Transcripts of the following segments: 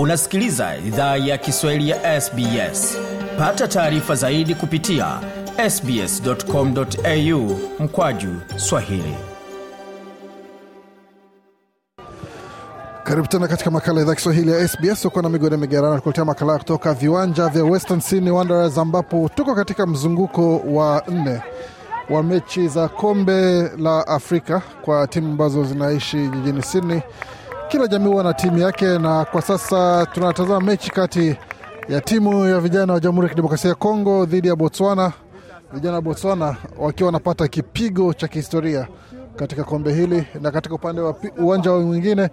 unasikiliza idhaa ya kiswahili ya sbs pata taarifa zaidi kupitia sbscomau mkwaju swahili. Karibu tena katika makala idhaa kiswahili ya sbs uko na migode migerana kuletea makala kutoka viwanja vya western sydney wanderers ambapo tuko katika mzunguko wa nne wa mechi za kombe la afrika kwa timu ambazo zinaishi jijini sydney kila jamii huwa na timu yake na kwa sasa tunatazama mechi kati ya timu ya vijana wa jamhuri ya kidemokrasia ya kongo dhidi ya botswana. Vijana wa botswana wakiwa wanapata kipigo cha kihistoria katika kombe hili. Na katika upande wa uwanja mwingine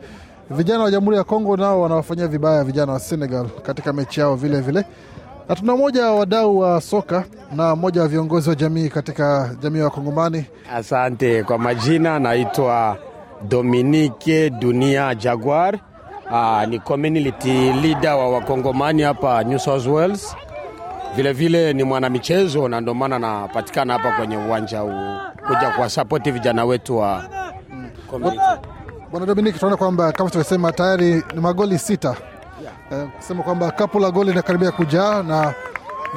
vijana wa jamhuri ya kongo nao wanawafanyia vibaya vijana wa senegal katika mechi yao vile vile. Na tuna mmoja wa wadau wa soka na mmoja wa viongozi wa jamii katika jamii ya wakongomani. Asante kwa majina, naitwa Dominique Dunia Jaguar. Aa, ni community leader wa wakongomani hapa New South Wales. Vile vile ni mwanamichezo na ndio maana napatikana hapa kwenye uwanja huu kuja kuwasapoti vijana wetu wa community. bwana dominik tunaona kwamba kama tulivyosema tayari ni magoli sita eh, kusema kwamba kapu la goli linakaribia kujaa na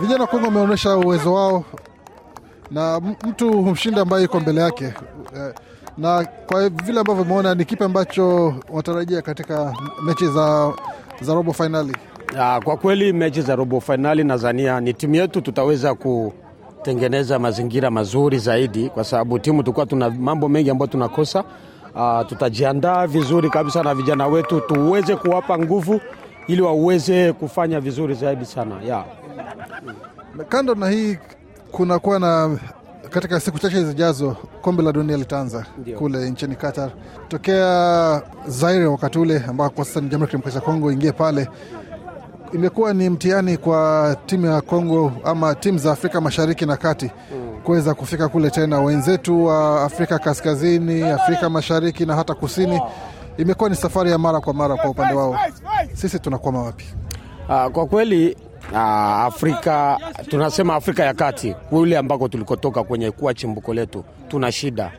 vijana wa kongo wameonyesha uwezo wao na mtu humshinda ambaye yuko mbele yake eh, na kwa vile ambavyo umeona ni kipi ambacho watarajia katika mechi za, za robo fainali kwa kweli mechi za robo fainali nadhania ni timu yetu tutaweza kutengeneza mazingira mazuri zaidi, kwa sababu timu tulikuwa tuna mambo mengi ambayo tunakosa. Uh, tutajiandaa vizuri kabisa na vijana wetu tuweze kuwapa nguvu ili waweze kufanya vizuri zaidi sana yeah. Kando na hii kunakuwa na katika siku chache zijazo kombe la dunia litaanza kule nchini Qatar tokea Zaire wakati ule ambao kwa sasa ni Jamhuri ya Kidemokrasia ya Kongo ingie pale imekuwa ni mtihani kwa timu ya Kongo ama timu za Afrika Mashariki na Kati kuweza kufika kule tena. Wenzetu wa Afrika Kaskazini, Afrika Mashariki na hata Kusini, imekuwa ni safari ya mara kwa mara kwa upande wao. Sisi tunakwama wapi? Ah, kwa kweli ah, Afrika tunasema Afrika ya kati kule ambako tulikotoka kwenye kuwa chimbuko letu, tuna shida.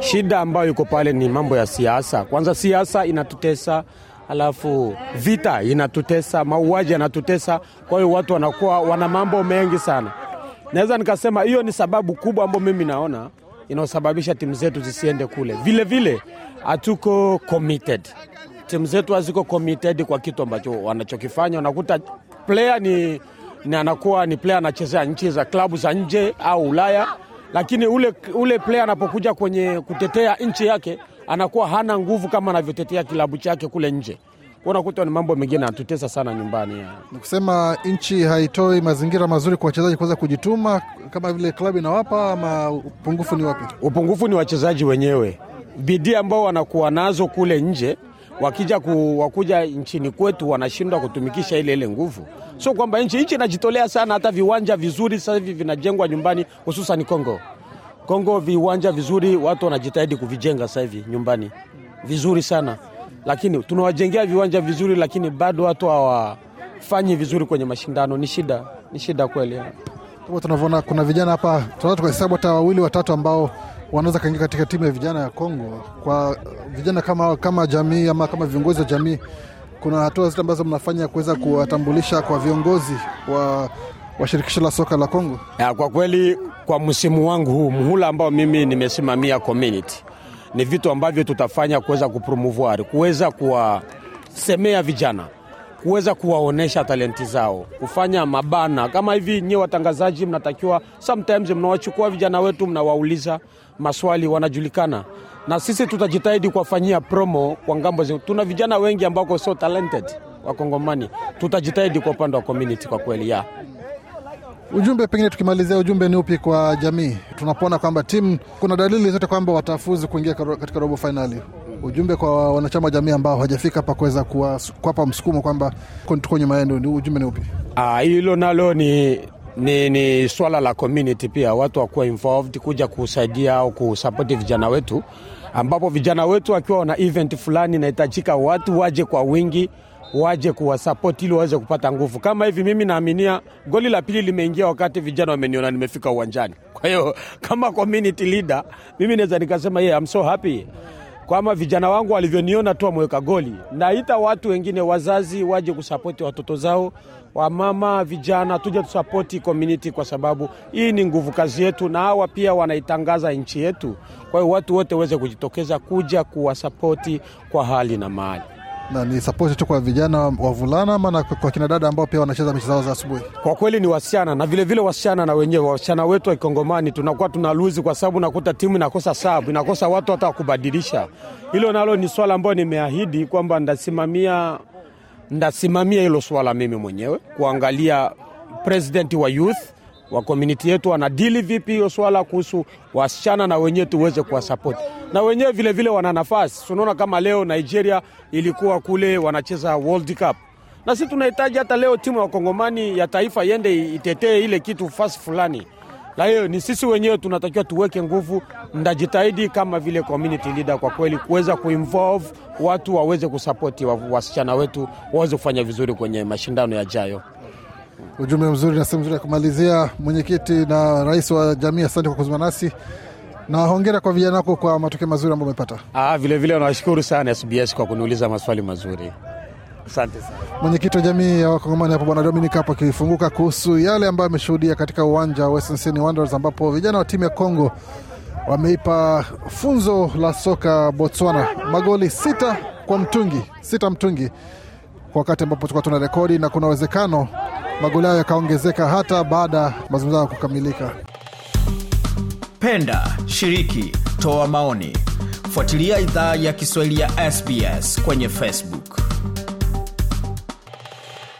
Shida ambayo iko pale ni mambo ya siasa. Kwanza siasa inatutesa, alafu vita inatutesa, mauaji yanatutesa. Kwa hiyo watu wanakuwa wana mambo mengi sana. Naweza nikasema hiyo ni sababu kubwa ambayo mimi naona inaosababisha timu zetu zisiende kule. Vile vile hatuko committed timu zetu haziko committed kwa kitu ambacho wanachokifanya. Unakuta player ni, ni anakuwa ni player anachezea nchi za klabu za nje au Ulaya, lakini ule, ule player anapokuja kwenye kutetea nchi yake anakuwa hana nguvu kama anavyotetea kilabu chake kule nje. Unakuta ni mambo mengine anatutesa sana nyumbani. Ni kusema nchi haitoi mazingira mazuri kwa wachezaji kuweza kujituma kama vile klabu inawapa, ama upungufu ni wapi? Upungufu ni wachezaji wenyewe, bidii ambao wanakuwa nazo kule nje, wakija ku, wakuja nchini kwetu wanashindwa kutumikisha ile ile nguvu. Sio kwamba nchi nchi inajitolea sana, hata viwanja vizuri sasa hivi vinajengwa nyumbani, hususan Kongo. Kongo viwanja vizuri watu wanajitahidi kuvijenga sasa hivi nyumbani vizuri sana, lakini tunawajengea viwanja vizuri, lakini bado watu hawafanyi vizuri kwenye mashindano. Ni shida, ni shida kweli. Kama tunavyoona kuna vijana hapa, tunaweza tukahesabu hata wawili watatu ambao wanaweza kaingia katika timu ya vijana ya Kongo. Kwa vijana kama, kama jamii ama kama viongozi wa jamii, kuna hatua zile ambazo mnafanya kuweza kuwatambulisha kwa viongozi wa, wa shirikisho la soka la Kongo. Ya, kwa kweli kwa msimu wangu huu muhula ambao mimi nimesimamia community ni vitu ambavyo tutafanya kuweza kupromouvoir, kuweza kuwasemea vijana, kuweza kuwaonesha talenti zao, kufanya mabana kama hivi. Nyie watangazaji mnatakiwa sometimes mnawachukua vijana wetu, mnawauliza maswali, wanajulikana na sisi tutajitahidi kuwafanyia promo kwa ng'ambo zetu. Tuna vijana wengi ambao so talented Wakongomani, tutajitahidi kwa upande wa community kwa kweli ya Ujumbe pengine tukimalizia, ujumbe ni upi kwa jamii tunapoona kwamba timu kuna dalili zote kwamba watafuzu kuingia katika robo fainali? Ujumbe kwa wanachama wa jamii ambao hawajafika hapa kuweza kuwa- kuwapa msukumo kwamba tuko nyuma yenu, ujumbe ni upi? Ah, hilo nalo ni, ni, ni swala la community pia, watu wakuwa involved kuja kusaidia au kusapoti vijana wetu, ambapo vijana wetu wakiwa wana event fulani inahitajika watu waje kwa wingi waje kuwasapoti ili waweze kupata nguvu. Kama hivi mimi naaminia goli la pili limeingia wakati vijana wameniona nimefika uwanjani. Kwa hiyo kama community leader mimi naweza nikasema yeah, I'm so happy kwama vijana wangu walivyoniona tu wameweka goli, naita watu wengine, wazazi waje kusapoti watoto zao, wamama, vijana, tuje tusapoti community, kwa sababu hii ni nguvu kazi yetu, na hawa pia wanaitangaza nchi yetu. Kwa hiyo watu wote waweze kujitokeza kuja kuwasapoti kwa hali na mali. Na ni sapoti tu kwa vijana wavulana ama na kwa kina dada ambao pia wanacheza mechi zao za asubuhi? Kwa kweli ni wasichana na vilevile vile wasichana na wenyewe, wasichana wetu wa Kikongomani tunakuwa tuna luzi kwa sababu nakuta timu inakosa sabu, inakosa watu hata wakubadilisha. Hilo nalo ni swala ambayo nimeahidi kwamba ndasimamia ndasimamia hilo swala mimi mwenyewe, kuangalia president wa youth wa community yetu wanadili vipi hiyo swala kuhusu wasichana, na wenyewe tuweze kuwasapoti na wenyewe vilevile wana nafasi. Tunaona kama leo Nigeria ilikuwa kule wanacheza World Cup, na sisi tunahitaji hata leo timu ya Kongomani ya taifa iende itetee ile kitu fasi fulani. La hiyo ni sisi wenyewe tunatakiwa tuweke nguvu, ndajitahidi kama vile community leader kwa kweli kuweza kuinvolve watu waweze kusapoti wasichana wetu waweze kufanya vizuri kwenye mashindano yajayo. Ujumbe mzuri na sehemu nzuri ya kumalizia. Mwenyekiti na rais wa jamii, asante kwa kuzungumza nasi na hongera kwa vijana wako kwa matokeo mazuri ambayo umepata. Ah, vilevile nawashukuru sana SBS kwa kuniuliza maswali mazuri, asante sana. Mwenyekiti wa jamii ya Wakongomani hapo Bwana Dominic hapo akifunguka kuhusu yale ambayo ameshuhudia katika uwanja wa Western Sydney Wanderers ambapo vijana wa timu ya Kongo wameipa funzo la soka Botswana magoli sita kwa mtungi, sita mtungi, kwa wakati ambapo tulikuwa tuna rekodi na kuna uwezekano magoli hayo yakaongezeka hata baada ya mazungumzo hayo kukamilika. Penda, shiriki, toa maoni, fuatilia idhaa ya Kiswahili ya SBS kwenye Facebook.